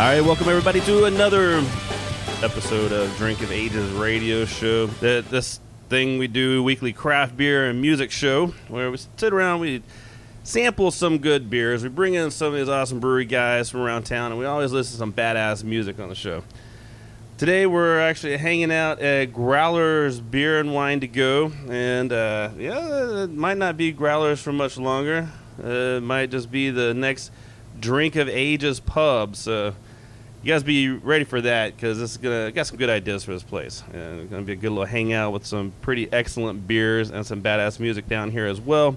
All right, welcome everybody to another episode of Drink of Ages radio show. That this thing we do weekly craft beer and music show where we sit around, we sample some good beers, we bring in some of these awesome brewery guys from around town, and we always listen to some badass music on the show. Today we're actually hanging out at Growlers Beer and Wine to Go, and uh, yeah, it might not be Growlers for much longer. Uh, it might just be the next Drink of Ages pub. So you guys be ready for that because this is gonna I got some good ideas for this place. And it's gonna be a good little hangout with some pretty excellent beers and some badass music down here as well.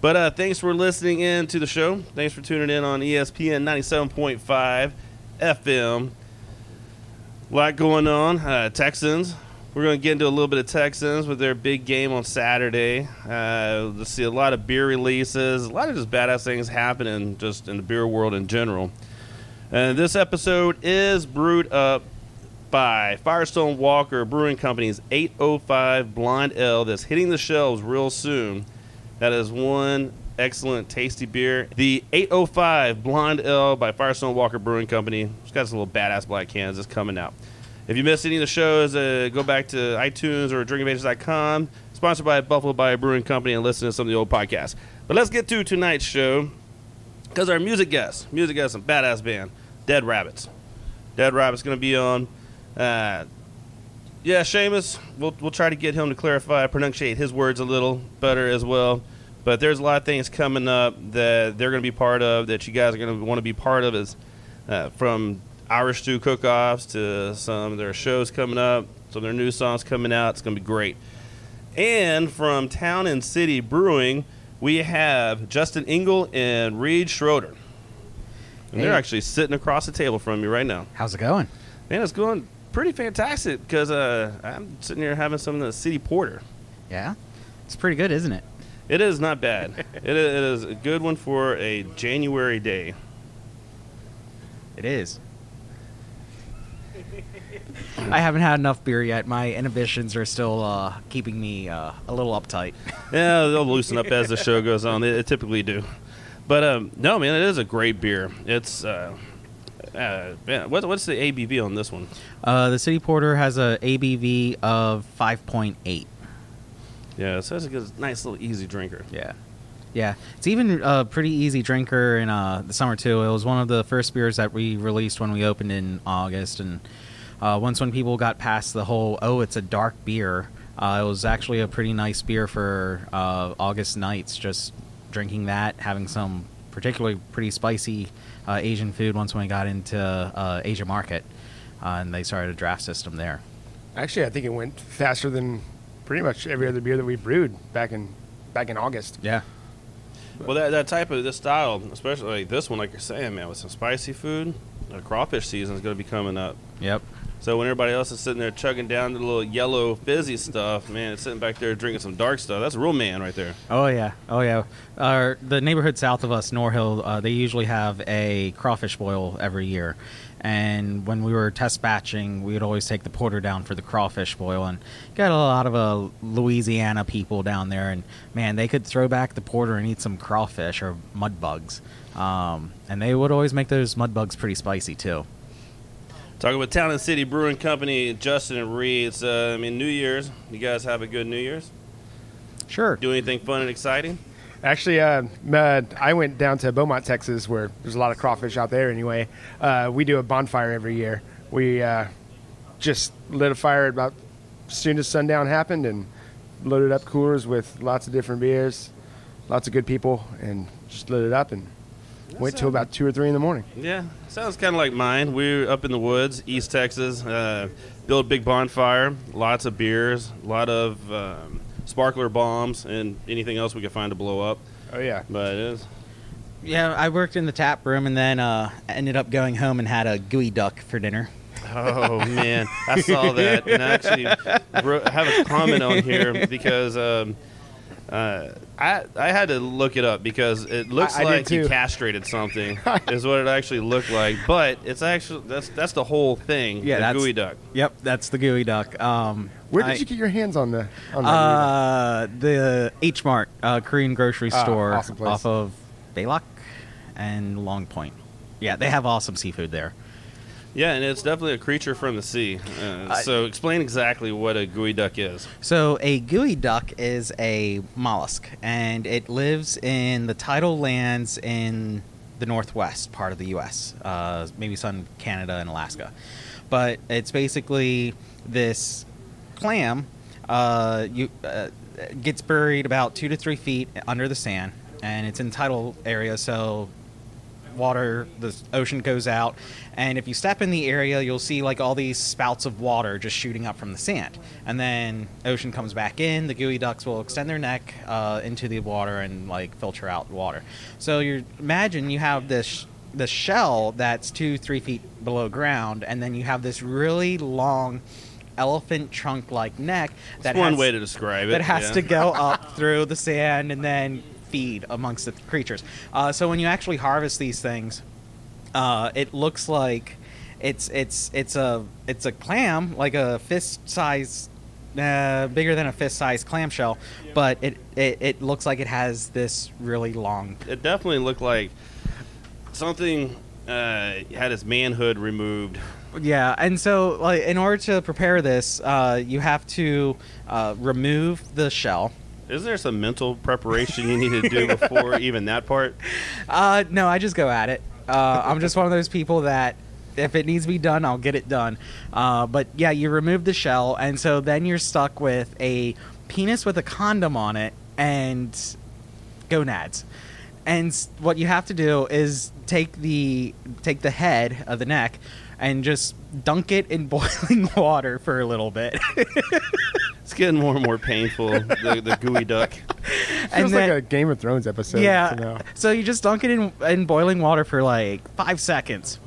But uh, thanks for listening in to the show. Thanks for tuning in on ESPN 97.5 FM. A lot going on. Uh, Texans. We're going to get into a little bit of Texans with their big game on Saturday. Uh, we'll see a lot of beer releases, a lot of just badass things happening just in the beer world in general. And this episode is brewed up by Firestone Walker Brewing Company's 805 Blonde Ale that's hitting the shelves real soon. That is one excellent, tasty beer. The 805 Blonde Ale by Firestone Walker Brewing Company. It's got some little badass black cans that's coming out. If you missed any of the shows, uh, go back to iTunes or drinkofages.com. Sponsored by Buffalo Bayou Brewing Company and listen to some of the old podcasts. But let's get to tonight's show because our music guest, music guest, some badass band, Dead Rabbits. Dead Rabbits going to be on. Uh, yeah, Seamus, we'll, we'll try to get him to clarify, pronunciate his words a little better as well. But there's a lot of things coming up that they're going to be part of that you guys are going to want to be part of, is uh, from Irish stew cook-offs to some of their shows coming up, some of their new songs coming out. It's going to be great. And from Town in City Brewing, we have Justin Engel and Reed Schroeder. And they're actually sitting across the table from me right now. How's it going? Man, it's going pretty fantastic because uh, I'm sitting here having some of the city porter. Yeah, it's pretty good, isn't it? It is not bad. it, is, it is a good one for a January day. It is. I haven't had enough beer yet. My inhibitions are still uh, keeping me uh, a little uptight. Yeah, they'll loosen up as the show goes on. They, they typically do. But um, no, man, it is a great beer. It's uh, uh, man, what, what's the ABV on this one? Uh, the City Porter has a ABV of 5.8. Yeah, it says it's a nice little easy drinker. Yeah. Yeah, it's even a pretty easy drinker in uh, the summer too. It was one of the first beers that we released when we opened in August, and uh, once when people got past the whole "oh, it's a dark beer," uh, it was actually a pretty nice beer for uh, August nights. Just drinking that, having some particularly pretty spicy uh, Asian food. Once when we got into uh, Asia Market, uh, and they started a draft system there. Actually, I think it went faster than pretty much every other beer that we brewed back in back in August. Yeah. Well, that, that type of this style, especially like this one, like you're saying, man, with some spicy food, the crawfish season is going to be coming up. Yep. So when everybody else is sitting there chugging down the little yellow fizzy stuff, man, it's sitting back there drinking some dark stuff. That's a real man right there. Oh yeah, oh yeah. Our the neighborhood south of us, Norhill, uh, they usually have a crawfish boil every year, and when we were test batching, we would always take the porter down for the crawfish boil, and got a lot of uh, Louisiana people down there, and man, they could throw back the porter and eat some crawfish or mud bugs, um, and they would always make those mud bugs pretty spicy too. Talking with Town in City Brewing Company, Justin and Reed. It's, uh, I mean, New Year's. You guys have a good New Year's? Sure. Do anything fun and exciting? Actually, uh, uh, I went down to Beaumont, Texas, where there's a lot of crawfish out there. Anyway, uh, we do a bonfire every year. We uh, just lit a fire about as soon as sundown happened and loaded up coolers with lots of different beers, lots of good people, and just lit it up and went till about two or three in the morning. Yeah, sounds kind of like mine. We're up in the woods, East Texas. Uh, build a big bonfire, lots of beers, a lot of um, sparkler bombs, and anything else we could find to blow up. Oh yeah, But it is. Yeah, I worked in the tap room and then uh, ended up going home and had a geoduck for dinner. Oh man, I saw that, and I actually wrote, have a comment on here because um, uh, I I had to look it up because it looks I- I like you too. castrated something is what it actually looked like, but it's actually that's that's the whole thing. Yeah, the that's- geoduck. Yep, that's the geoduck. Um, Where did I- you get your hands on the on the Uh, the H Mart uh, Korean grocery Ah, store awesome off of Blalock and Long Point. Yeah, they have awesome seafood there. Yeah, and it's definitely a creature from the sea. Uh, so explain exactly what a geoduck is. So a gooey duck is a mollusk, and it lives in the tidal lands in the northwest part of the U.S., uh, maybe some Canada and Alaska. But it's basically this clam. Uh, you uh, gets buried about two to three feet under the sand, and it's in tidal area, so water the ocean goes out and if you step in the area you'll see like all these spouts of water just shooting up from the sand and then ocean comes back in the geoducks will extend their neck uh, into the water and like filter out water so you imagine you have this the shell that's two three feet below ground and then you have this really long elephant trunk like neck that That's one has- way to describe it. that has yeah. to go up through the sand and then feed amongst the creatures. Uh, so when you actually harvest these things, uh, it looks like it's it's it's a it's a clam like a fist size. Uh, bigger than a fist size clamshell, but it, it it looks like it has this really long. It definitely looked like something uh, had its manhood removed. Yeah, and so like in order to prepare this, uh, you have to uh, remove the shell. Is there some mental preparation you need to do before even that part? Uh, no, I just go at it. Uh, I'm just one of those people that if it needs to be done, I'll get it done. Uh, but yeah, you remove the shell, and so then you're stuck with a penis with a condom on it and gonads. And what you have to do is take the take the head of the neck and just dunk it in boiling water for a little bit. It's getting more and more painful. The, the geoduck. and Feels then, like a Game of Thrones episode. yeah. So you just dunk it in, in boiling water for like five seconds,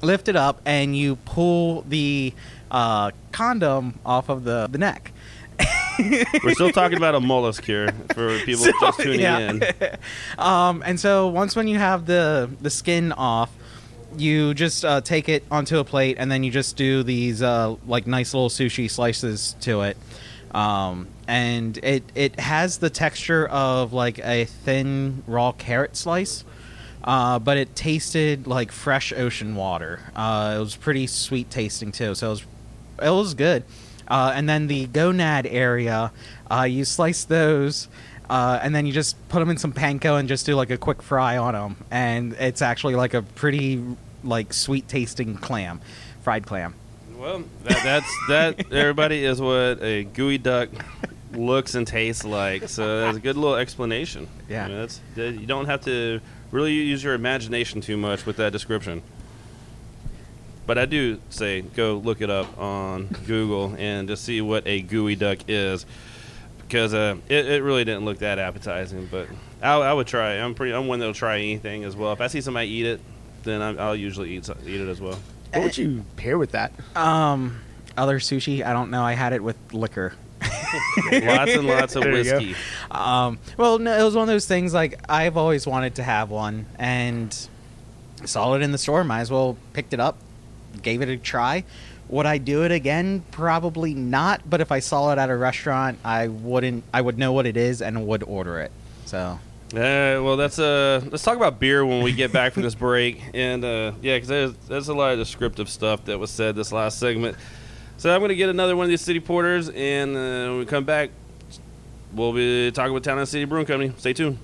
lift it up, and you pull the uh, condom off of the, the neck. We're still talking about a mollusk here for people just tuning yeah. in. Um, and so once when you have the the skin off, you just uh, take it onto a plate, and then you just do these uh, like nice little sushi slices to it. Um, and it it has the texture of like a thin raw carrot slice. Uh, but it tasted like fresh ocean water. Uh, it was pretty sweet tasting too, so it was it was good. Uh, and then the gonad area, uh, you slice those, uh, and then you just put them in some panko and just do like a quick fry on them, and it's actually like a pretty like sweet tasting clam, fried clam. Well, that, that's that. Everybody is what a geoduck looks and tastes like. So that's a good little explanation. Yeah. I mean, that's that- you don't have to really use your imagination too much with that description. But I do say go look it up on Google and just see what a geoduck is, because uh, it, it really didn't look that appetizing. But I, I would try. I'm pretty. I'm one that'll try anything as well. If I see somebody eat it, then I'm, I'll usually eat eat it as well. What would you pair with that? Um, other sushi, I don't know. I had it with liquor. lots and lots of There you go. whiskey. Um, well, no, it was one of those things like I've always wanted to have one, and saw it in the store. Might as well picked it up, gave it a try. Would I do it again? Probably not. But if I saw it at a restaurant, I wouldn't. I would know what it is and would order it. So Uh, well, that's uh, let's talk about beer when we get back from this break, and uh, yeah, because there's there's a lot of descriptive stuff that was said this last segment. So I'm gonna get another one of these city porters, and uh, when we come back, we'll be talking with Town in City Brewing Company. Stay tuned.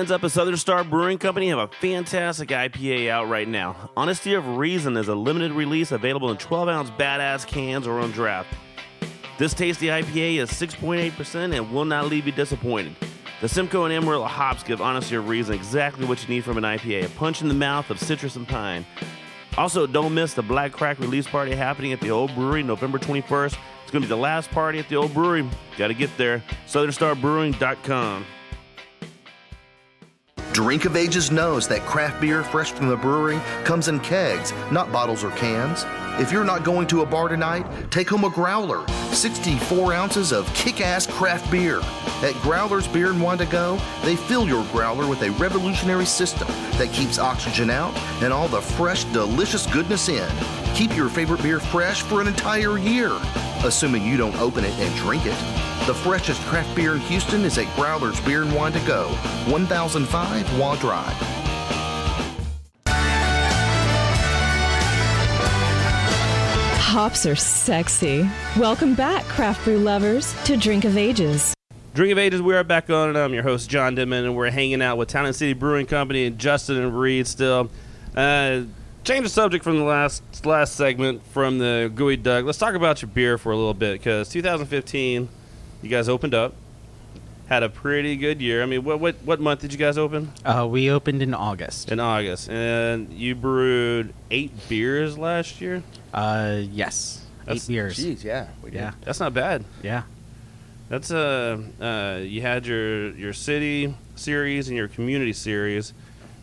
Friends up at Southern Star Brewing Company have a fantastic IPA out right now. Honesty of Reason is a limited release available in 12 ounce badass cans or on draft. This tasty IPA is 6.8% and will not leave you disappointed. The Simcoe and Amarillo hops give Honesty of Reason exactly what you need from an IPA a punch in the mouth of citrus and pine. Also, don't miss the Black Crack release party happening at the Old Brewery November 21st. It's going to be the last party at the Old Brewery. Got to get there. SouthernStarBrewing.com. Drink of Ages knows that craft beer fresh from the brewery comes in kegs, not bottles or cans. If you're not going to a bar tonight, take home a growler. 64 ounces of kick ass craft beer. At Growler's Beer and Wine to Go, they fill your growler with a revolutionary system that keeps oxygen out and all the fresh, delicious goodness in. Keep your favorite beer fresh for an entire year, assuming you don't open it and drink it. The freshest craft beer in Houston is at Growler's Beer and Wine to Go, 1005 Waugh Drive. Hops are sexy. Welcome back, craft brew lovers, to Drink of Ages. Drink of Ages, we are back on it. I'm your host, John Denman, and we're hanging out with Town in City Brewing Company and Justin and Reed still. Uh, change the subject from the last last segment from the Gooey Doug. Let's talk about your beer for a little bit because 2015, you guys opened up, had a pretty good year. I mean, what what what month did you guys open? Uh, we opened in August. In August, and you brewed eight beers last year. Uh, yes, That's- eight beers. Jeez, yeah, we did. Yeah, That's not bad. yeah. That's uh, uh, you had your your city series and your community series,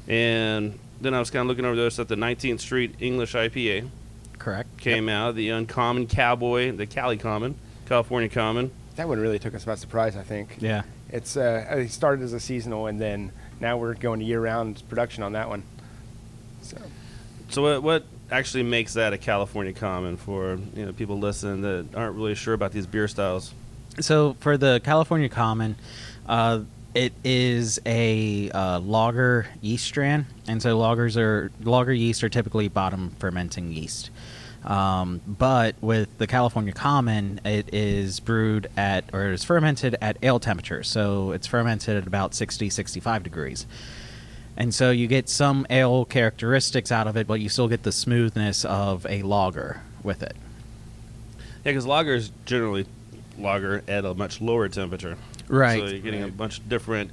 and then I was kind of looking over those at the 19th Street English IPA Correct. came out, the Uncommon Cowboy, the Cali Common, California Common. That one really took us by surprise. I think. Yeah. It's uh, it started as a seasonal, and then now we're going to year-round production on that one. So So what what actually makes that a California Common for you know people listening that aren't really sure about these beer styles? So for the California Common, uh, it is a uh, lager yeast strain, and so lagers are lager yeast are typically bottom fermenting yeast. Um, but with the California Common, it is brewed at or it is fermented at ale temperature, so it's fermented at about 60, 65 degrees. And so you get some ale characteristics out of it, but you still get the smoothness of a lager with it. Yeah, because lagers generally lager at a much lower temperature. Right. So you're getting a bunch different,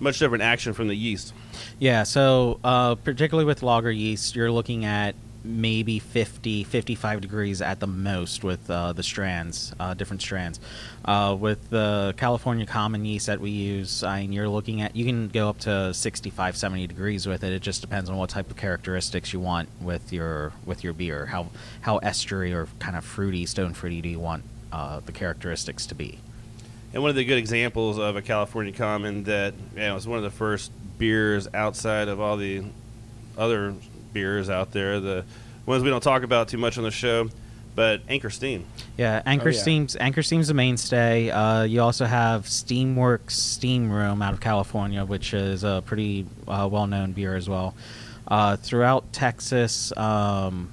much different action from the yeast. Yeah, so uh, particularly with lager yeast, you're looking at maybe 50, 55 degrees at the most with uh, the strands, uh, different strands. Uh, with the California common yeast that we use, I mean, you're looking at, you can go up to 65, 70 degrees with it. It just depends on what type of characteristics you want with your with your beer. How how estery or kind of fruity, stone fruity do you want uh, the characteristics to be? And one of the good examples of a California Common that you know, was one of the first beers outside of all the other beers out there, the ones we don't talk about too much on the show, but Anchor Steam. Yeah, Anchor Oh, yeah. Steam's Anchor Steam's a mainstay. Uh, you also have Steamworks Steam Room out of California, which is a pretty uh, well-known beer as well. Uh, throughout Texas, um,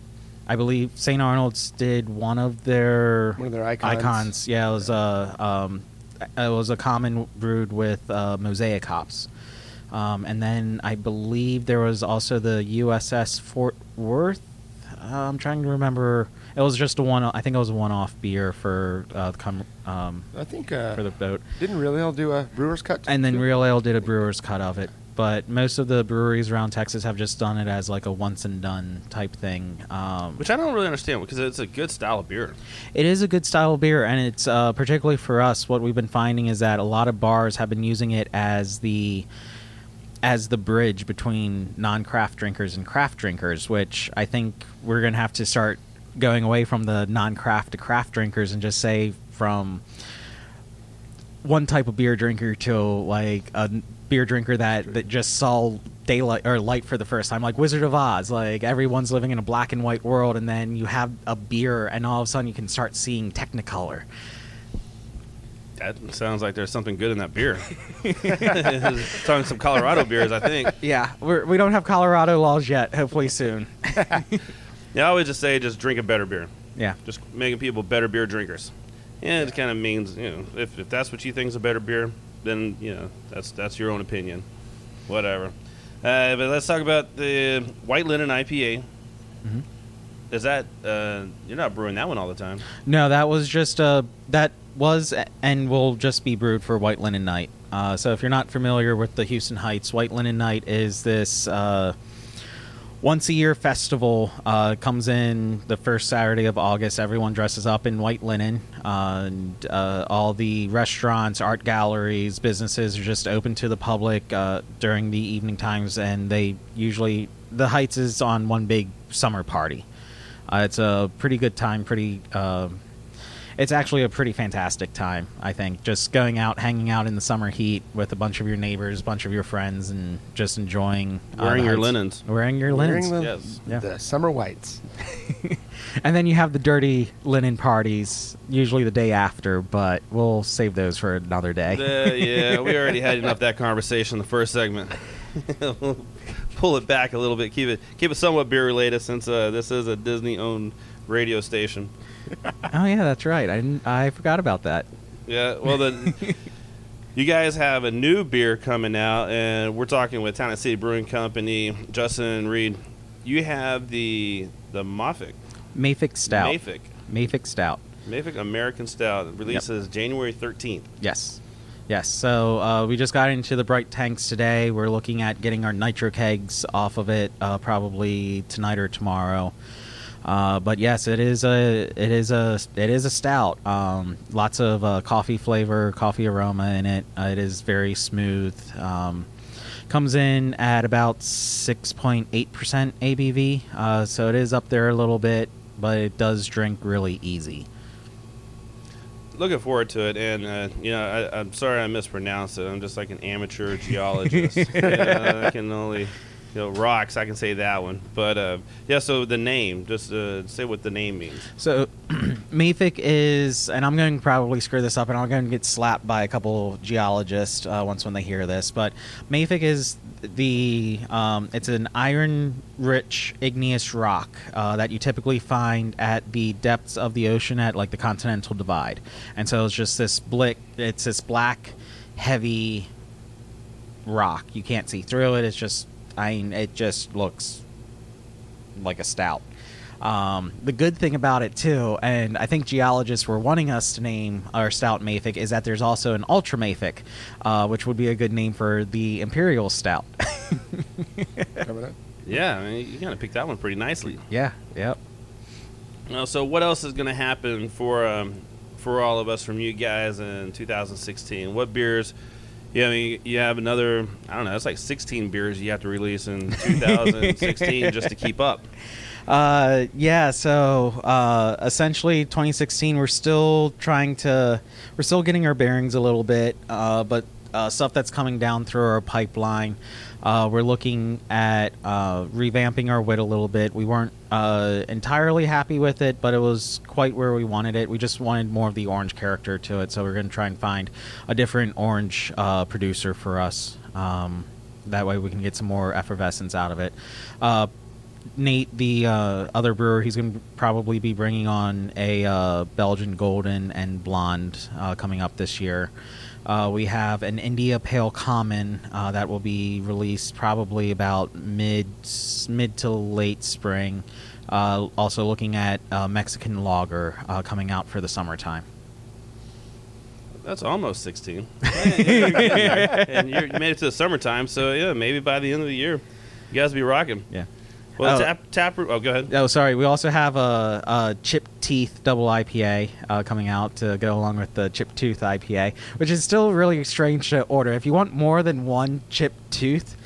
I believe St. Arnold's did one of their One of their icons. Yeah, it was a um, it was a common brewed with uh, mosaic hops. Um, and then I believe there was also the USS Fort Worth. Uh, I'm trying to remember. It was just a one. I think it was a one-off beer for uh, the com- um, I think uh, for the boat. didn't Real Ale do a brewer's cut? And then too? Real Ale did a brewer's cut of it. But most of the breweries around Texas have just done it as like a once and done type thing. Um, Which I don't really understand because it's a good style of beer. It is a good style of beer, and it's uh, particularly for us. What we've been finding is that a lot of bars have been using it as the as the bridge between non-craft drinkers and craft drinkers, which I think we're going to have to start going away from the non-craft to craft drinkers and just say from one type of beer drinker to like a beer drinker that, that just saw daylight or light for the first time like wizard of oz. Like everyone's living in a black and white world and then you have a beer and all of a sudden you can start seeing technicolor That sounds like there's something good in that beer. Talking some Colorado beers, I think. yeah we're, we don't have colorado laws yet hopefully soon Yeah, I always just say just drink a better beer. yeah Just making people better beer drinkers. And it kind of means, you know, if, if that's what you think is a better beer, then, you know, that's that's your own opinion. Whatever. Uh, but let's talk about the White Linen IPA. Mhm. Is that, uh, you're not brewing that one all the time. No, that was just uh that was and will just be brewed for White Linen Night. Uh, so if you're not familiar with the Houston Heights, White Linen Night is this uh, once a year festival. Uh, comes in the first Saturday of August. Everyone dresses up in white linen, uh, and uh, all the restaurants, art galleries, businesses are just open to the public uh, during the evening times, and they usually the Heights is on one big summer party. It's a pretty good time. Pretty. It's actually a pretty fantastic time. I think just going out, hanging out in the summer heat with a bunch of your neighbors, a bunch of your friends, and just enjoying uh, Wearing the your Heights. linens. Wearing your Wearing linens. the, Yes. Yeah. the summer whites. And then you have the dirty linen parties, usually the day after, but we'll save those for another day. Uh, yeah, we already had enough of that conversation in the first segment. Pull it back a little bit. Keep it keep it somewhat beer related since uh, this is a Disney owned radio station. oh yeah, that's right. I I forgot about that. Yeah, well the you guys have a new beer coming out, and we're talking with Town in City Brewing Company, Justin Reed. You have the the Maffic Mayfic Stout. Maffic Mayfic Stout. Maffic American Stout releases January thirteenth. Yes. Yes. So uh, we just got into the bright tanks today. We're looking at getting our nitro kegs off of it uh, probably tonight or tomorrow. Uh, but yes, it is a it is a it is a stout. Um, lots of uh, coffee flavor, coffee aroma in it. Uh, it is very smooth. Um, comes in at about six point eight percent ABV, uh, so it is up there a little bit, but it does drink really easy. looking forward to it, and uh, you know, I, I'm sorry I mispronounced it. I'm just like an amateur geologist. I can only, you know, rocks. I can say that one, but uh, yeah. So the name, just uh, say what the name means. So, mafic is, and I'm going to probably screw this up, and I'm going to get slapped by a couple geologists uh, once when they hear this. But mafic is the, um, it's an iron-rich igneous rock uh, that you typically find at the depths of the ocean at like the continental divide, and so it's just this blick. It's this black, heavy rock. You can't see through it. It's just, I mean, it just looks like a stout. Um, the good thing about it too, and I think geologists were wanting us to name our stout Mafic, is that there's also an ultra Mafic, uh, which would be a good name for the imperial stout. Yeah, I mean, you kind of picked that one pretty nicely. Yeah. Yep. So, what else is going to happen for um, for all of us from you guys in 2016? What beers? Yeah, I mean, you have another. I don't know. It's like 16 beers you have to release in 2016 just to keep up. Uh, yeah. So uh, essentially, 2016, we're still trying to, we're still getting our bearings a little bit, uh, but uh, stuff that's coming down through our pipeline. Uh, we're looking at uh, revamping our wit a little bit. We weren't uh, entirely happy with it, but it was quite where we wanted it. We just wanted more of the orange character to it, so we're going to try and find a different orange uh, producer for us. Um, that way, we can get some more effervescence out of it. Uh, Nate, the uh, other brewer, he's going to probably be bringing on a uh, Belgian Golden and Blonde uh, coming up this year. Uh, we have an India Pale Common uh, that will be released probably about mid mid to late spring. Uh, also looking at uh, Mexican Lager uh, coming out for the summertime. That's almost 16. and you made it to the summertime, so yeah, maybe by the end of the year, you guys will be rocking. Yeah. Well, Oh. tap tap. Oh, go ahead. Oh, sorry. We also have a, a Chip Teeth Double IPA uh, coming out to go along with the Chip Tooth IPA, which is still really strange to order. If you want more than one Chip Tooth,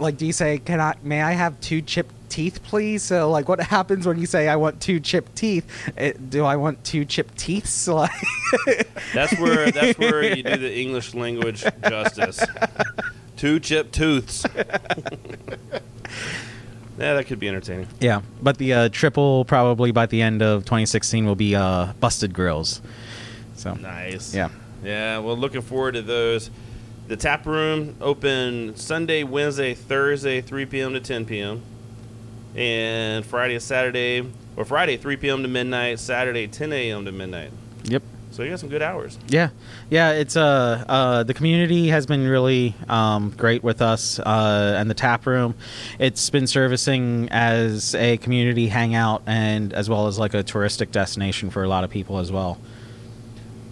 like, do you say, "Can I? May I have two Chip Teeth, please?" So, like, what happens when you say, "I want two Chip Teeth"? It, do I want two Chip Teeths? Like, That's where that's where you do the English language justice. Two chip tooths. yeah, that could be entertaining. yeah. But the uh, triple probably by the end of 2016 will be uh, Busted Grills. So Nice. Yeah. Yeah. Well, looking forward to those. The tap room open Sunday, Wednesday, Thursday, 3 p.m. to 10 p.m. And Friday and Saturday, or Friday, 3 p.m. to midnight. Saturday, 10 a.m. to midnight. Yep. So you got some good hours. Yeah, yeah. It's uh, uh the community has been really um, great with us, uh, and the tap room. It's been servicing as a community hangout and as well as like a touristic destination for a lot of people as well.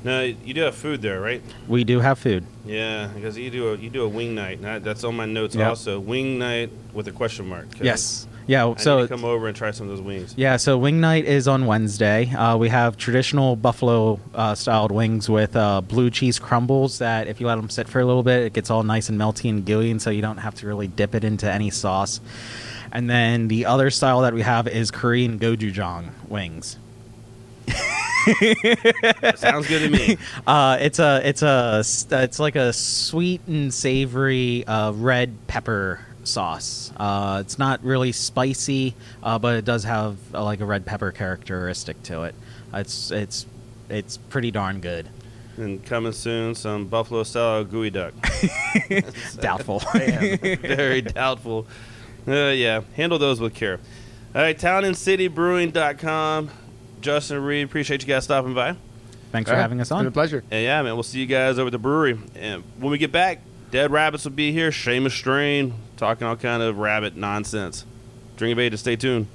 Now you do have food there, right? We do have food. Yeah, because you do a you do a wing night. That's on my notes Yep. also. Wing night with a question mark. Yes. Yeah. I so come over and try some of those wings. Yeah, so wing night is on Wednesday. Uh, we have traditional buffalo uh, styled wings with uh, blue cheese crumbles that, if you let them sit for a little bit, it gets all nice and melty and gooey, and so you don't have to really dip it into any sauce. And then the other style that we have is Korean gochujang wings. Sounds good to me. Uh, it's a it's a it's like a sweet and savory uh, red pepper sauce. Uh, it's not really spicy, uh, but it does have uh, like a red pepper characteristic to it. It's it's it's pretty darn good. And coming soon, some buffalo style geoduck. Doubtful. Very doubtful. Uh, yeah, handle those with care. All right, townincitybrewing.com. Justin Reed, appreciate you guys stopping by. Thanks All for right. having us It's been on. a pleasure. And yeah, man, we'll see you guys over at the brewery. And when we get back, Dead Rabbits will be here. Seamus Strain talking all kind of rabbit nonsense. Drink of Ages, stay tuned.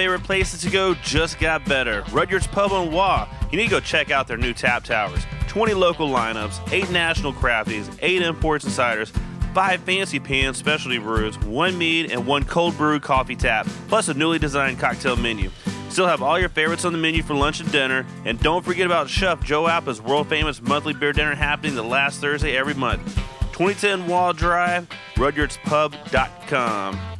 Favorite places to go just got better. Rudyard's Pub on Waugh. You need to go check out their new tap towers. 20 local lineups, 8 national crafties, 8 imports and ciders, 5 fancy pans, specialty brews, 1 mead, and 1 cold brew coffee tap, plus a newly designed cocktail menu. Still have all your favorites on the menu for lunch and dinner, and don't forget about Chef Joe Appa's world famous monthly beer dinner happening the last Thursday every month. 2010 Waugh Drive, rudyardspub.com.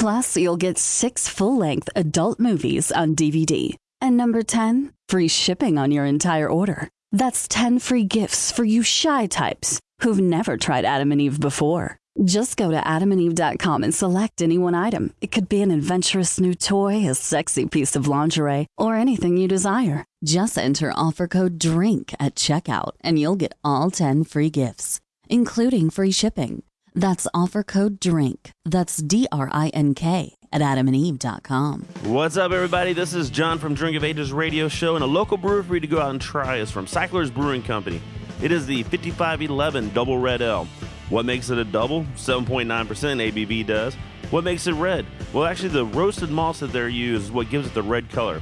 Plus, you'll get six full length adult movies on DVD. And number 10, free shipping on your entire order. That's 10 free gifts for you shy types who've never tried Adam and Eve before. Just go to adamandeve.com and select any one item. It could be an adventurous new toy, a sexy piece of lingerie, or anything you desire. Just enter offer code DRINK at checkout and you'll get all 10 free gifts, including free shipping. That's offer code DRINK. That's D R I N K at adamandeve.com. What's up, everybody? This is John from Drink of Ages radio show, and a local brew for you to go out and try is from Cycler's Brewing Company. It is the 5511 Double Red Ale. What makes it a double? 7.9% ABV does. What makes it red? Well, actually, the roasted malts that they're used is what gives it the red color.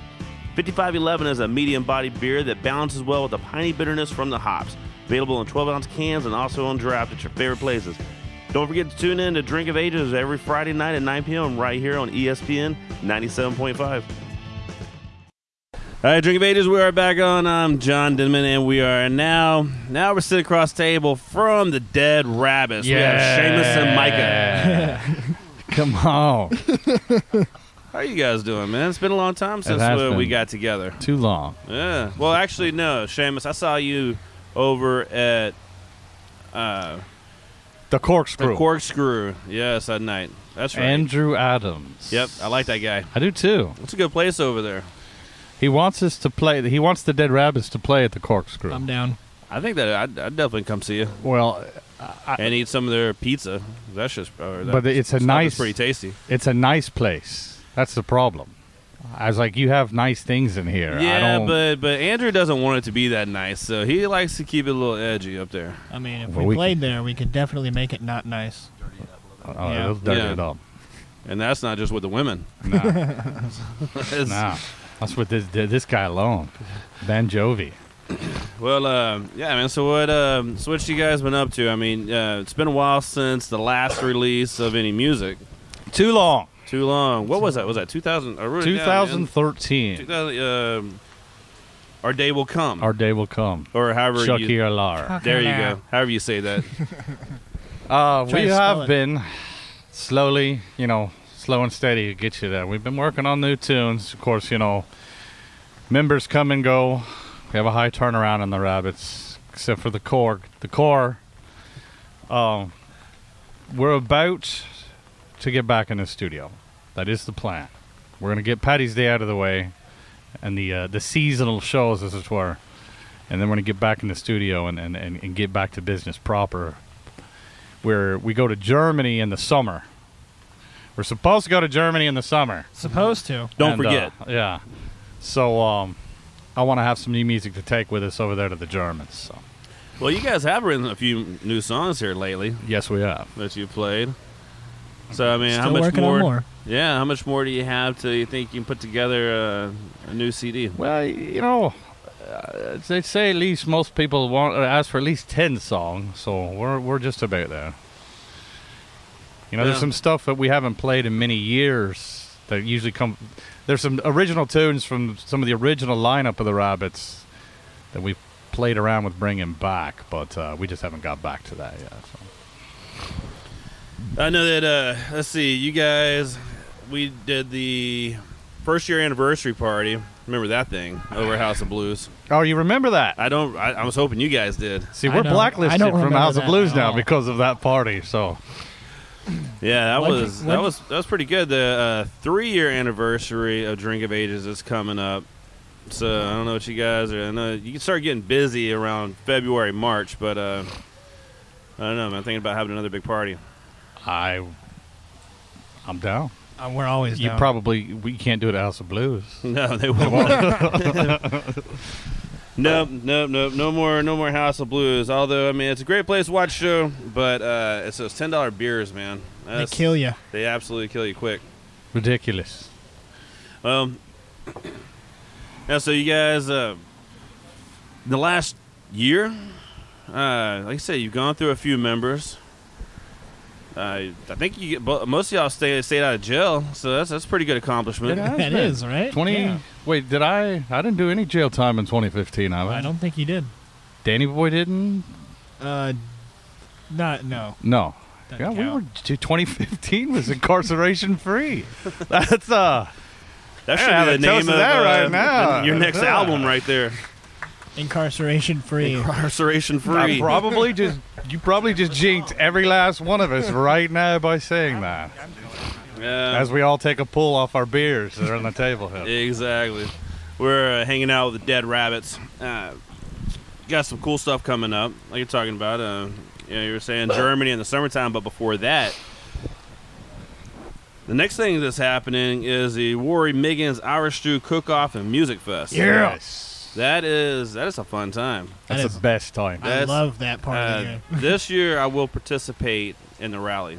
5511 is a medium bodied beer that balances well with the piney bitterness from the hops. Available in 12 ounce cans and also on draft at your favorite places. Don't forget to tune in to Drink of Ages every Friday night at 9 p.m. right here on ESPN 97.5. All right, Drink of Ages, we are back on. I'm John Denman, and we are now now we're sitting across the table from the Dead Rabbits. We have Seamus and Micah. Come on. How you guys doing, man? It's been a long time since has we been. got together. Too long. Yeah. Well, actually, no, Seamus. I saw you over at uh, The corkscrew. the Corkscrew. Yes, that night. That's right. Andrew Adams. yep, I like that guy. I do too. It's a good place over there. He wants us to play. He wants the Dead Rabbits to play at the corkscrew. I'm down. I think that I'd, I'd definitely come see you well, and eat some of their pizza. That's just, that But it's a nice- pretty tasty. it's a nice place. That's the problem. I was like, you have nice things in here. I Yeah, don't, but but Andrew doesn't want it to be that nice, so he likes to keep it a little edgy up there. I mean, if Well, we, we played there, we could definitely make it not nice. oh, yeah. it'll dirty Yeah. it up. And that's not just with the women. Nah, It's- nah. That's with this this guy alone. Ben Jovi. Well, uh, yeah, man. So what? Um, so what you guys been up to? I mean, uh, it's been a while since the last release of any music. Too long. Too long. What was that? Was that 2000? I wrote it down, man. 2013. 2000. Um, our day will come, Our day will come. or however Chucky you. Alar. There you go. However you say that. Uh, Try we to spell have it. been slowly, you know, slow and steady to get you there. We've been working on new tunes. Of course, you know, members come and go. We have a high turnaround in the Rabbits, except for the core. The core, um, we're about to get back in the studio. That is the plan. We're gonna get Patty's Day out of the way, and the uh, the seasonal shows, as it were, and then we're gonna get back in the studio and, and, and, and get back to business proper where we go to Germany in the summer. We're supposed to go to Germany in the summer. Supposed to. Don't And, uh, forget. yeah. So um, I want to have some new music to take with us over there to the Germans. So Well, you guys have written a few new songs here lately yes, we have. that you played. So I mean, how much working more? on more. Yeah, how much more do you have to you think you can put together uh, a new CD? Well, you know, uh, they say at least most people want uh, ask for at least ten songs, so we're we're just about there. You know, Yeah. there's some stuff that we haven't played in many years that usually come. There's some original tunes from some of the original lineup of the Rabbits that we've played around with bringing back, but uh, we just haven't got back to that yet. So. I know that. Uh, let's see, you guys. We did the first year anniversary party. Remember that thing over at House of Blues? Oh, you remember that? I don't. I, I was hoping you guys did. See, we're I blacklisted don't from House of Blues now because of that party. So Yeah, that What'd you- was that what'd- was that was pretty good. The uh, three year anniversary of Drink of Ages is coming up So I don't know what you guys are. I know you can start getting busy around February, March, but uh, I don't know. Man, I'm thinking about having another big party. I, I'm down. Uh, we're always You down. probably we can't do it at House of Blues. No, they won't. Nope, nope, nope. No more, no more House of Blues. Although, I mean, it's a great place to watch show, but uh, it's those ten dollar beers, man. They kill you. They absolutely kill you quick. Ridiculous. Um, yeah. So you guys, uh, the last year, uh, like I said, you've gone through a few members. Uh, I think you get most of y'all stay stayed out of jail, so that's that's a pretty good accomplishment. It That been. is, right? Twenty. Yeah. Wait, did I? I didn't do any jail time in 2015. I? I don't think you did. Danny Boy didn't. Uh, not no. No. Doesn't Yeah, we count. were. 2015 was incarceration free. That's uh. That should have be the name of of that uh, right now. your next Yeah. album, right there. Incarceration free. Incarceration I free. probably just you probably just jinked every last one of us right now by saying that. Yeah. As we all take a pull off our beers that are on the table here. Exactly. We're uh, hanging out with the Dead Rabbits. Uh, got some cool stuff coming up, like you're talking about. Uh, you, know, you were saying Germany in the summertime, but before that, the next thing that's happening is the Rory Miggins Irish Stew Cook-Off and Music Fest. Yes. That is that is a fun time. That's That is- the best time. I That's- love that part of the Uh, game. this year, I will participate in the rally.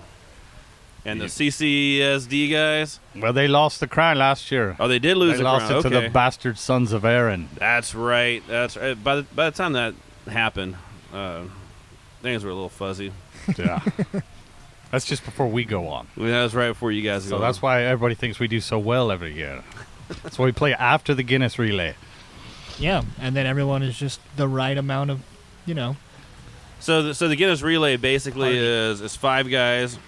And the CCSD guys, Well, they lost the crown last year. oh, they did lose they the lost crown. it to Okay. the bastard sons of Aaron. That's right. That's right. By the by the time that happened, uh, things were a little fuzzy. Yeah. that's just before we go on. I mean, that was right before you guys. So go that's why everybody thinks we do so well every year. That's why we play after the Guinness relay. Yeah, and then everyone is just the right amount of, you know. So the, so the Guinness Relay basically is is five guys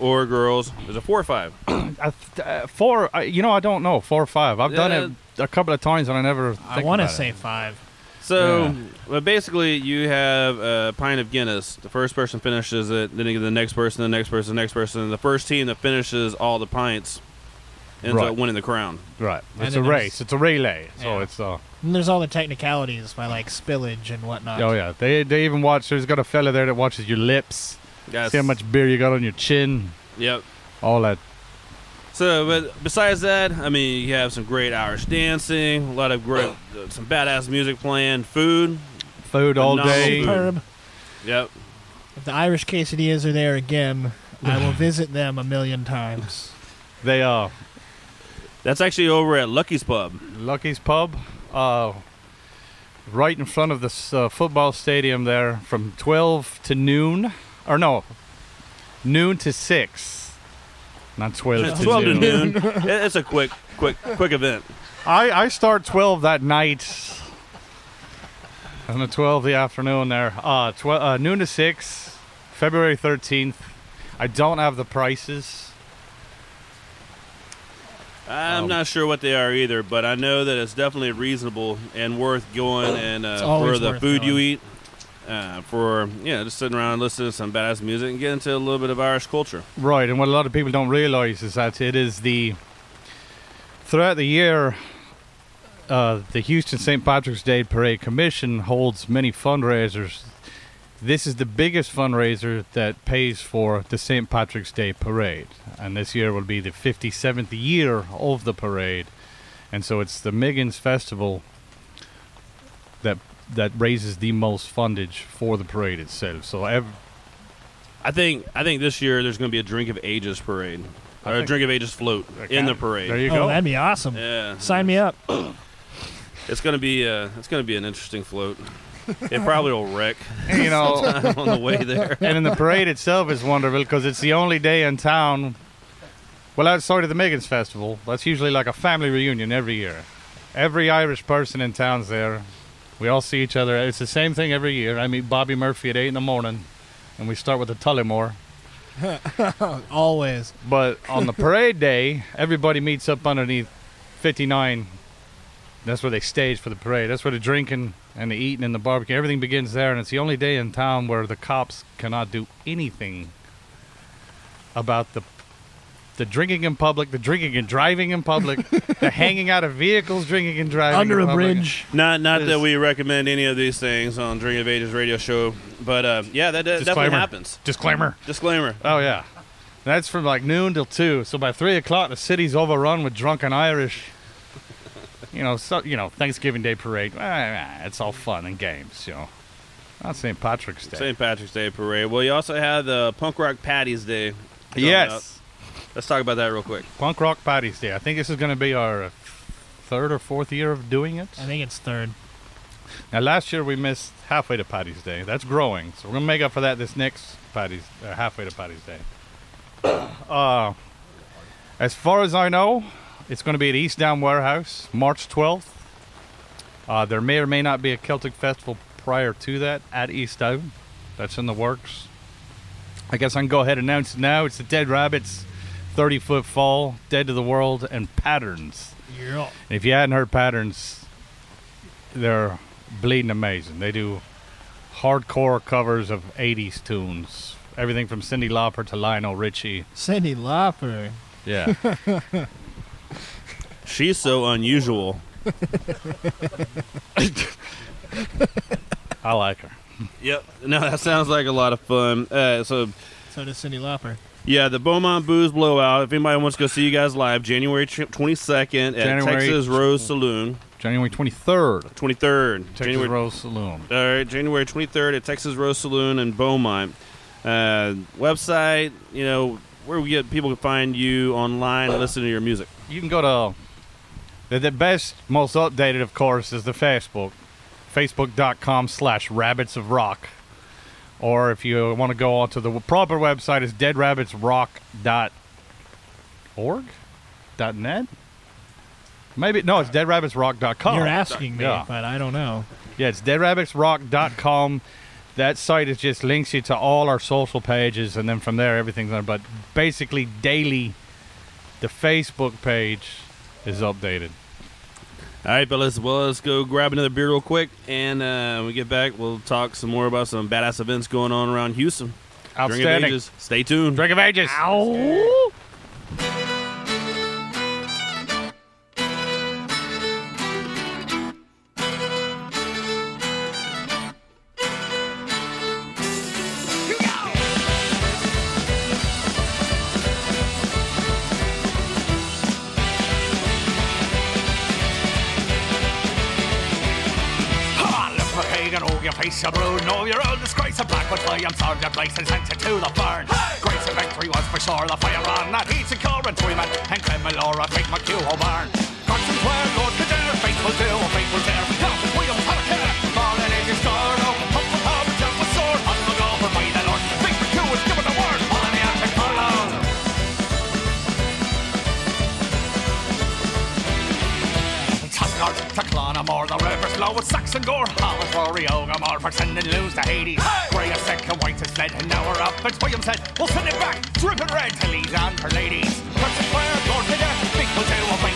or girls. There's a four or five. I th- uh, four, uh, you know, I don't know. Four or five. I've done it a couple of times and I never. I want to about it. say five. So, Yeah. well, basically, you have a pint of Guinness. The first person finishes it, then you get the next person, the next person, the next person. And the first team that finishes all the pints ends Right. up winning the crown. Right. And It's a race. It's a relay. So Yeah. it's uh. And there's all the technicalities by like spillage and whatnot. Oh yeah. They they even watch. There's got a fella there that watches your lips. Guys, See how much beer you got on your chin. Yep. All that. So, but besides that, I mean, you have some great Irish dancing, a lot of great, uh, some badass music playing, food. Food all day. food. Superb. Yep. If the Irish quesadillas are there again, I will visit them a million times. They uh That's actually over at Lucky's Pub. Lucky's Pub, uh, right in front of this uh, football stadium there, from 12 to noon, or no, noon to six, not 12 to 12 to noon. noon. It's a quick, quick, quick event. I I start 12 that night. On the 12 the afternoon there, uh, 12, uh, noon to six, February 13th. I don't have the prices. I'm Um, not sure what they are either, but I know that it's definitely reasonable and worth going and uh, for the food you eat, uh, for you know, just sitting around and listening to some badass music and get into a little bit of Irish culture. Right, and what a lot of people don't realize is that it is the throughout the year, uh, the Houston St. Patrick's Day Parade Commission holds many fundraisers. This is the biggest fundraiser that pays for the St. Patrick's Day Parade, and this year will be the 57th year of the parade, and so it's the Miggins Festival that that raises the most fundage for the parade itself. So ev- I think I think this year there's going to be a Drink of Ages parade I or a Drink of Ages float in the parade. There you oh, go. that'd be awesome. Yeah, Sign me up. it's going to be uh, it's going to be an interesting float. It probably will wreck you know, on the way there. and then the parade itself is wonderful because it's the only day in town. Well, outside of the Miggins Festival, that's usually like a family reunion every year. Every Irish person in town's there. We all see each other. It's the same thing every year. I meet Bobby Murphy at eight in the morning, and we start with the Tullamore. Always. But on the parade day, everybody meets up underneath 59. That's where they stage for the parade. That's where the drinking and the eating and the barbecue, everything begins there. And it's the only day in town where the cops cannot do anything about the the drinking in public, the drinking and driving in public, the hanging out of vehicles, drinking and driving Under in a public. bridge. Not not Is- that we recommend any of these things on Drink of Ages radio show, but uh, yeah, that, that definitely Disclaimer. happens. Disclaimer. Disclaimer. Oh yeah, that's from like noon till two. So by three o'clock, the city's overrun with drunken Irish. You know, so you know, Thanksgiving Day parade. ah, It's all fun and games. You know, not St. Patrick's Day. St. Patrick's Day parade. Well, you also have the Punk Rock Patties Day. Yes. up. Let's talk about that real quick. Punk Rock Patty's Day. I think this is going to be our third or fourth year of doing it. I think it's third. Now, last year we missed halfway to Patty's Day. That's growing, so we're gonna make up for that this next Patty's uh, halfway to Patty's Day. Uh, as far as I know, it's going to be at East Down Warehouse, March 12th. Uh, there may or may not be a Celtic festival prior to that at East Down. That's in the works. I guess I can go ahead and announce it now. It's the Dead Rabbits 30 Foot Fall, Dead to the World, and Patterns. Yeah. And if you hadn't heard Patterns, they're bleeding amazing. They do hardcore covers of 80s tunes. Everything from Cyndi Lauper to Lionel Richie. Cyndi Lauper. Yeah. She's so unusual. I like her. Yep. No, that sounds like a lot of fun. Uh, so, So does Cyndi Lauper. yeah, the Beaumont Booze Blowout. If anybody wants to go see you guys live, January twenty second at January- Texas Rose Saloon. January 23rd. Twenty third. Texas January Rose Saloon. All right, January 23rd at Texas Rose Saloon in Beaumont. Uh, website, you know, where we get people can find you online and listen to your music. You can go to the, the best, most updated, of course, is the Facebook. Facebook.com slash rabbits of rock. Or if you want to go onto the proper website, is deadrabbitsrock.org? Dot .net? Maybe, no, it's deadrabbitsrock.com. You're asking me, Yeah. but I don't know. Yeah, it's deadrabbitsrock.com. That site is just links you to all our social pages, and then from there everything's on. But basically, daily, the Facebook page is updated. All right, fellas. Well, let's go grab another beer real quick, and uh, when we get back, we'll talk some more about some badass events going on around Houston. Drink of Outstanding. Ages. Stay tuned. Drink of Ages. Ow. Tuscard, Taclana, the rivers flow with Saxon Gore, Ogamore, for sending lose to Hades. Grey is sick and white is fled, and now we're up. It's William said, we'll send it back, dripping red to Lee's and her ladies. And square, Lord Kildare, big will do, a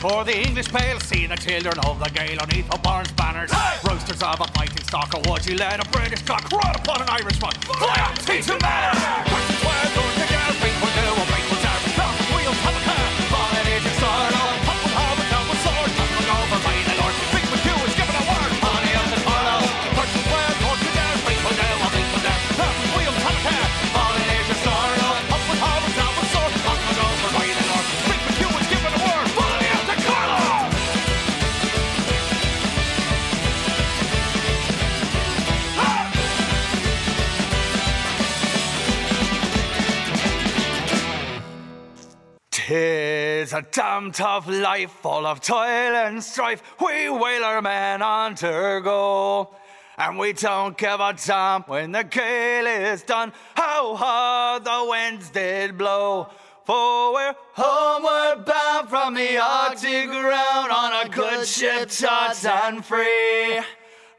for the English pale. See the children of the Gael underneath O'Barnes banners. Roosters of a fighting stock, or would you let a British cock run upon an Irishman? Fly up, teach manners! Tis a damn tough life, full of toil and strife. We whaler men undergo. And we don't give a damn when the gale is done, how hard the winds did blow. For we're homeward bound from the Arctic ground on a good ship, taut and free.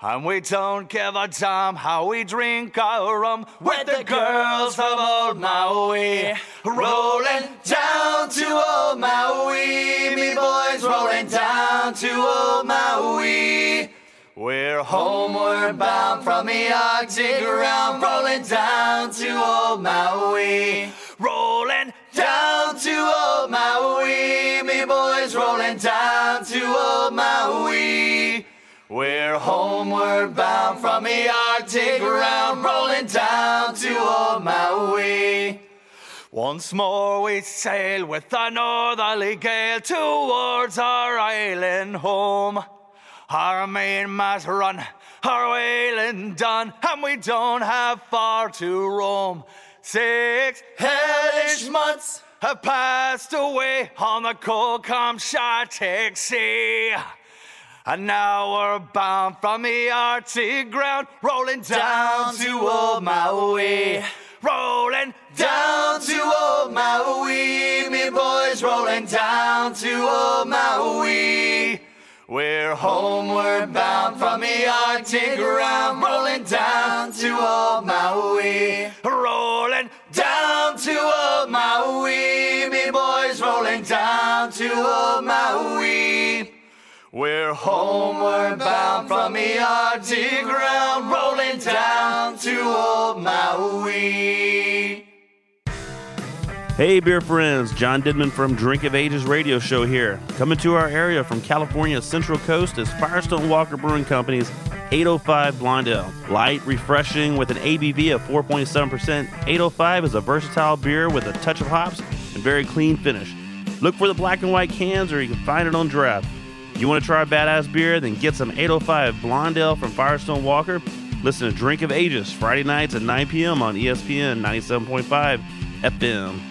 And we don't give a damn how we drink our rum with the girls from old Maui. Rolling down to old Maui, me boys rolling down to old Maui. We're homeward bound from the Arctic ground, rolling down to old Maui. Rolling down to old Maui, me boys rolling down to old Maui. We're homeward bound from the Arctic ground, rolling down to old Maui. Once more we sail with a northerly gale towards our island home. Our mainmast run, our whaling done, and we don't have far to roam. Six hellish months have passed away on the cold Kamchatka Sea. And now we're bound from the Arctic ground, rolling down to old Maui. Rolling down to old Maui, me boys rolling down to old Maui. We're homeward bound from the Arctic ground, rolling down to old Maui. Rolling down to old Maui, me boys rolling down to old Maui. We're homeward bound from the Arctic ground, rolling down to old Maui. Hey, beer friends, John Denman from Drink of Ages radio show here. Coming to our area from California's Central Coast is Firestone Walker Brewing Company's 805 Blonde Ale. Light, refreshing, with an ABV of 4.7%, 805 is a versatile beer with a touch of hops and very clean finish. Look for the black and white cans or you can find it on draft. You want to try a badass beer? Then get some 805 Blonde from Firestone Walker. Listen to Drink of Ages Friday nights at 9 p.m. on ESPN 97.5 FM.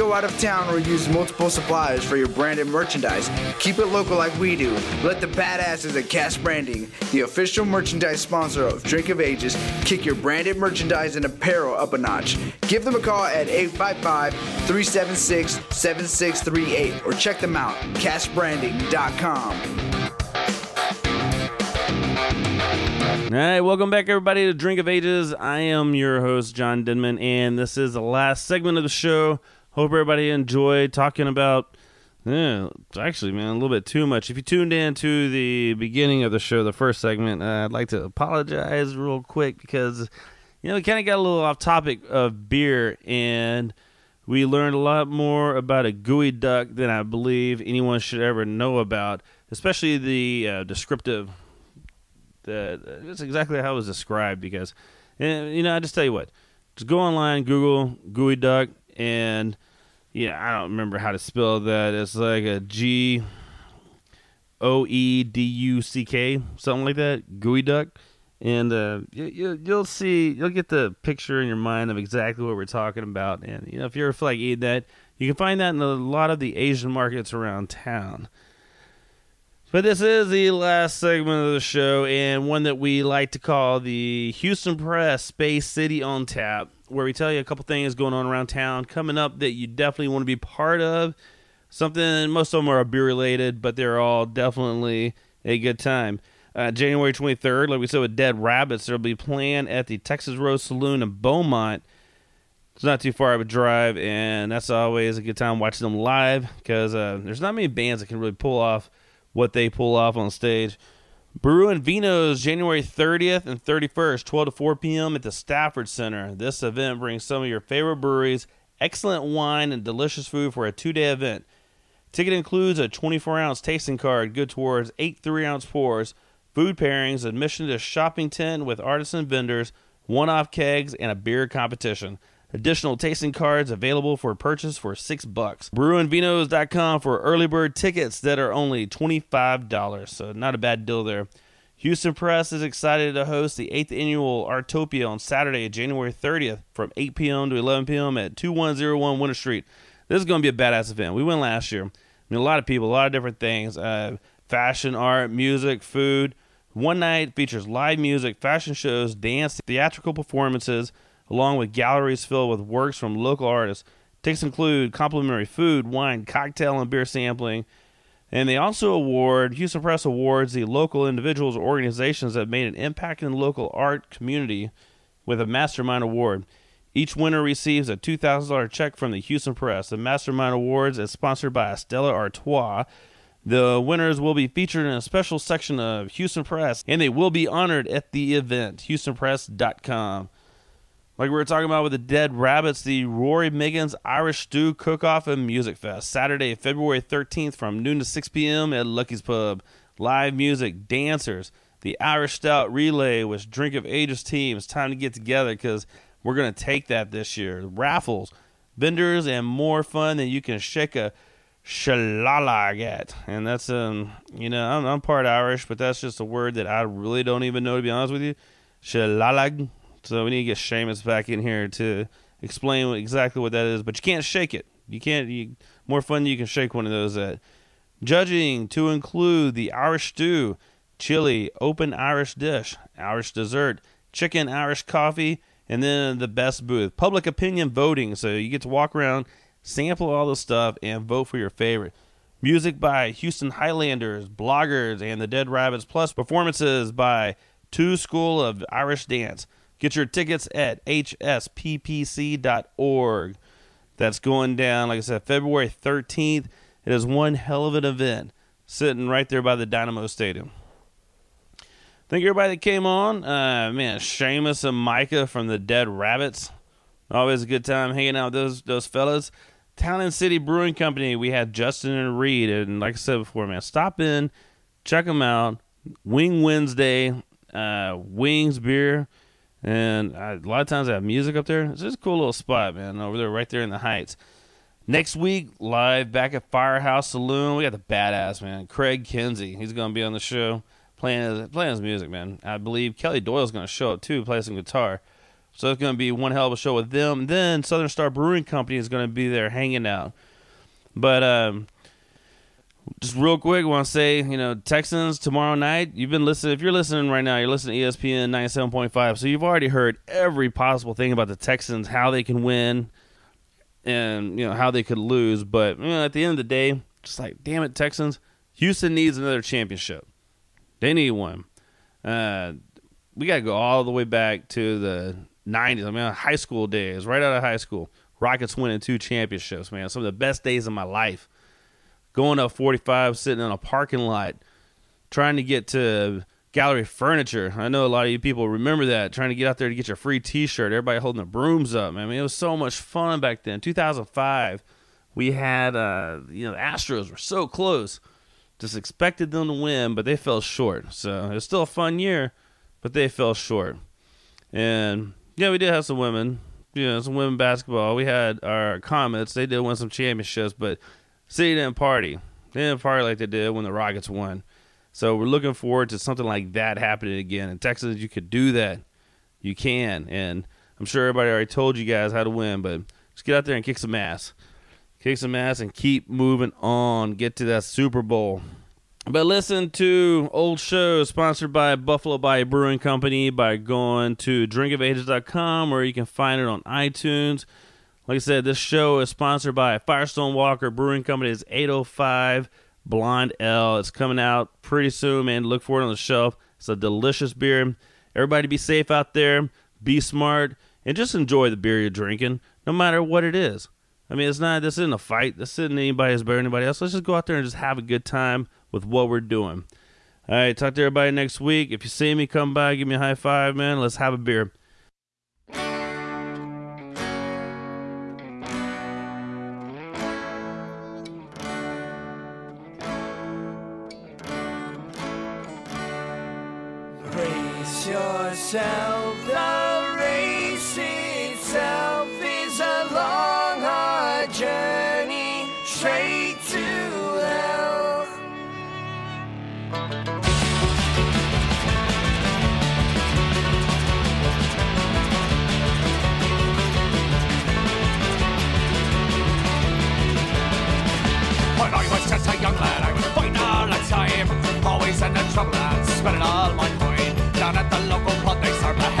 out of town or use multiple suppliers for your branded merchandise? Keep it local like we do. Let the badasses at Cash Branding, the official merchandise sponsor of Drink of Ages, kick your branded merchandise and apparel up a notch. Give them a call at 855-376-7638 or check them out, cashbranding.com. All right, welcome back, everybody, to Drink of Ages. I am your host, John Denman, and this is the last segment of the show. Hope everybody enjoyed talking about. Yeah, actually, man, a little bit too much. If you tuned in to the beginning of the show, the first segment, uh, I'd like to apologize real quick because, you know, we kind of got a little off topic of beer, and we learned a lot more about a geoduck than I believe anyone should ever know about, especially the uh, descriptive the, that's exactly how it was described because and, you know I just tell you what just go online Google geoduck and yeah I don't remember how to spell that it's like a G O E D U C K something like that geoduck and uh, you, you'll see, you'll get the picture in your mind of exactly what we're talking about. And you know, if you ever feel like eating that, you can find that in a lot of the Asian markets around town. But this is the last segment of the show, and one that we like to call the Houston Press Space City on Tap, where we tell you a couple things going on around town coming up that you definitely want to be part of. Something, most of them are beer related, but they're all definitely a good time. Uh, January 23rd, like we said with Dead Rabbits, they'll be playing at the Texas Rose Saloon in Beaumont. It's not too far of a drive, and that's always a good time watching them live because uh, there's not many bands that can really pull off what they pull off on stage. Brew and Vinos, January 30th and 31st, 12 to 4 p.m. at the Stafford Center. This event brings some of your favorite breweries, excellent wine, and delicious food for a two day event. Ticket includes a 24 ounce tasting card, good towards eight 3 ounce pours, food pairings, admission to shopping tent with artisan vendors, one off kegs, and a beer competition. Additional tasting cards available for purchase for six bucks. Brewandvinos.com for early bird tickets that are only $25, so not a bad deal there. Houston Press is excited to host the 8th annual Artopia on Saturday, January 30th from 8 p.m. to 11 p.m. at 2101 Winter Street. This is going to be a badass event. We went last year. I mean, a lot of people, a lot of different things uh, fashion, art, music, food. One night features live music, fashion shows, dance, theatrical performances, along with galleries filled with works from local artists. Tickets include complimentary food, wine, cocktail, and beer sampling. And they also award, Houston Press awards the local individuals or organizations that made an impact in the local art community with a Mastermind Award. Each winner receives a $2,000 check from the Houston Press. The Mastermind Awards is sponsored by Stella Artois. The winners will be featured in a special section of Houston Press, and they will be honored at the event, HoustonPress.com. Like we were talking about with the Dead Rabbits, the Rory Miggins Irish Stew Cook Off and Music Fest, Saturday, February 13th from noon to 6 p.m. at Lucky's Pub. Live music, dancers, the Irish Stout Relay with Drink of Ages team. It's time to get together because we're going to take that this year. Raffles, vendors, and more fun than you can shake a shillelagh at. And that's, um, you know, I'm, I'm part Irish, but that's just a word that I really don't even know, to be honest with you. Shillelagh. So we need to get Seamus back in here to explain exactly what that is. But you can't shake it. You can't. You, more fun you can shake one of those at. Judging to include the Irish stew, chili, open Irish dish, Irish dessert, chicken Irish coffee, and then the best booth. Public opinion voting. So you get to walk around, sample all the stuff, and vote for your favorite. Music by Houston Highlanders, bloggers, and the Dead Rabbits, plus performances by Two School of Irish Dance. Get your tickets at hsppc.org. That's going down, like I said, February 13th. It is one hell of an event sitting right there by the Dynamo Stadium. Thank everybody that came on. Uh, man, Seamus and Micah from the Dead Rabbits. Always a good time hanging out with those those fellas. Town in City Brewing Company. We had Justin and Reed, and like I said before, man, stop in, check them out. Wing Wednesday, uh, wings beer. And I, a lot of times I have music up there. It's just a cool little spot, man, over there, right there in the Heights. Next week, live back at Firehouse Saloon, we got the badass man, Craig Kinsey. He's to be on the show playing his, playing his music, man. I believe Kelly Doyle's to show up too, play some guitar. So it's to be one hell of a show with them. Then Southern Star Brewing Company is to be there hanging out. But um, just real quick, want to say, you know, Texans tomorrow night. You've been listening. If you're listening right now, you're listening to ESPN 97.5. So you've already heard every possible thing about the Texans, how they can win, and you know how they could lose. But you know, at the end of the day, just like, damn it, Texans, Houston needs another championship. They need one. Uh, we got to go all the way back to the 90s. I mean, high school days, right out of high school. Rockets winning two championships, man. Some of the best days of my life going up 45, sitting in a parking lot, trying to get to gallery furniture. I know a lot of you people remember that, trying to get out there to get your free t shirt. Everybody holding their brooms up. I mean, it was so much fun back then. 2005, we had, uh, you know, the Astros were so close. Just expected them to win, but they fell short. So it was still a fun year, but they fell short. And yeah, we did have some women, you know, some women basketball. We had our Comets. They did win some championships, but City didn't party. They didn't party like they did when the Rockets won. So we're looking forward to something like that happening again. In Texas, you could do that. You can. And I'm sure everybody already told you guys how to win, but just get out there and kick some ass. Kick some ass and keep moving on. Get to that Super Bowl. But listen to old shows sponsored by Buffalo Bayou Brewing Company by going to drinkofages.com or you can find it on iTunes. Like I said, this show is sponsored by Firestone Walker Brewing Company. It's 805 Blonde Ale. It's coming out pretty soon, man. Look for it on the shelf. It's a delicious beer. Everybody be safe out there, be smart, and just enjoy the beer you're drinking, no matter what it is. I mean, it's not, this isn't a fight. This isn't anybody's better than anybody else. Let's just go out there and just have a good time with what we're doing. All right, talk to everybody next week. If you see me, come by, give me a high five, man. Let's have a beer. Spending all my coin. Down at the local pub, they serve the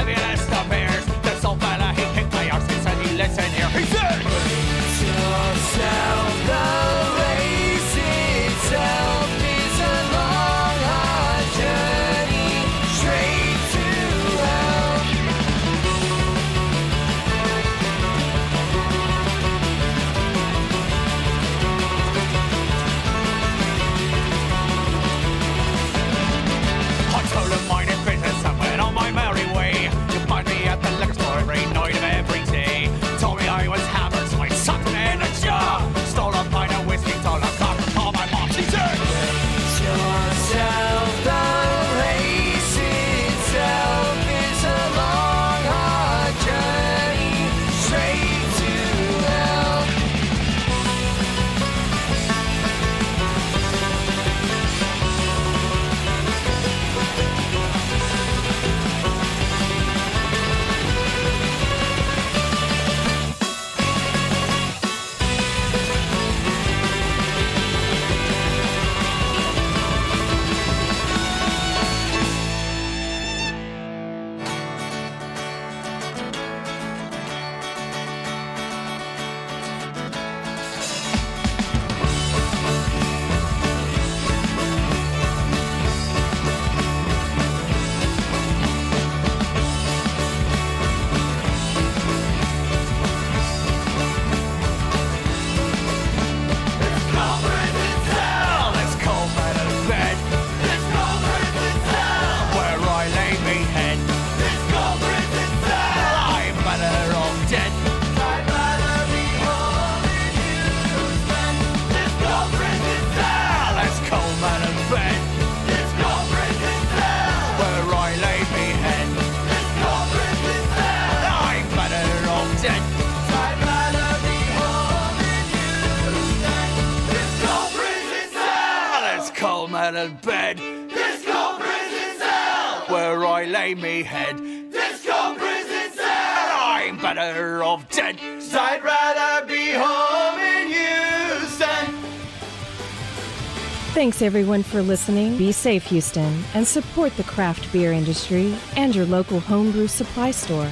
Thanks everyone for listening. Be safe, Houston, and support the craft beer industry and your local homebrew supply store.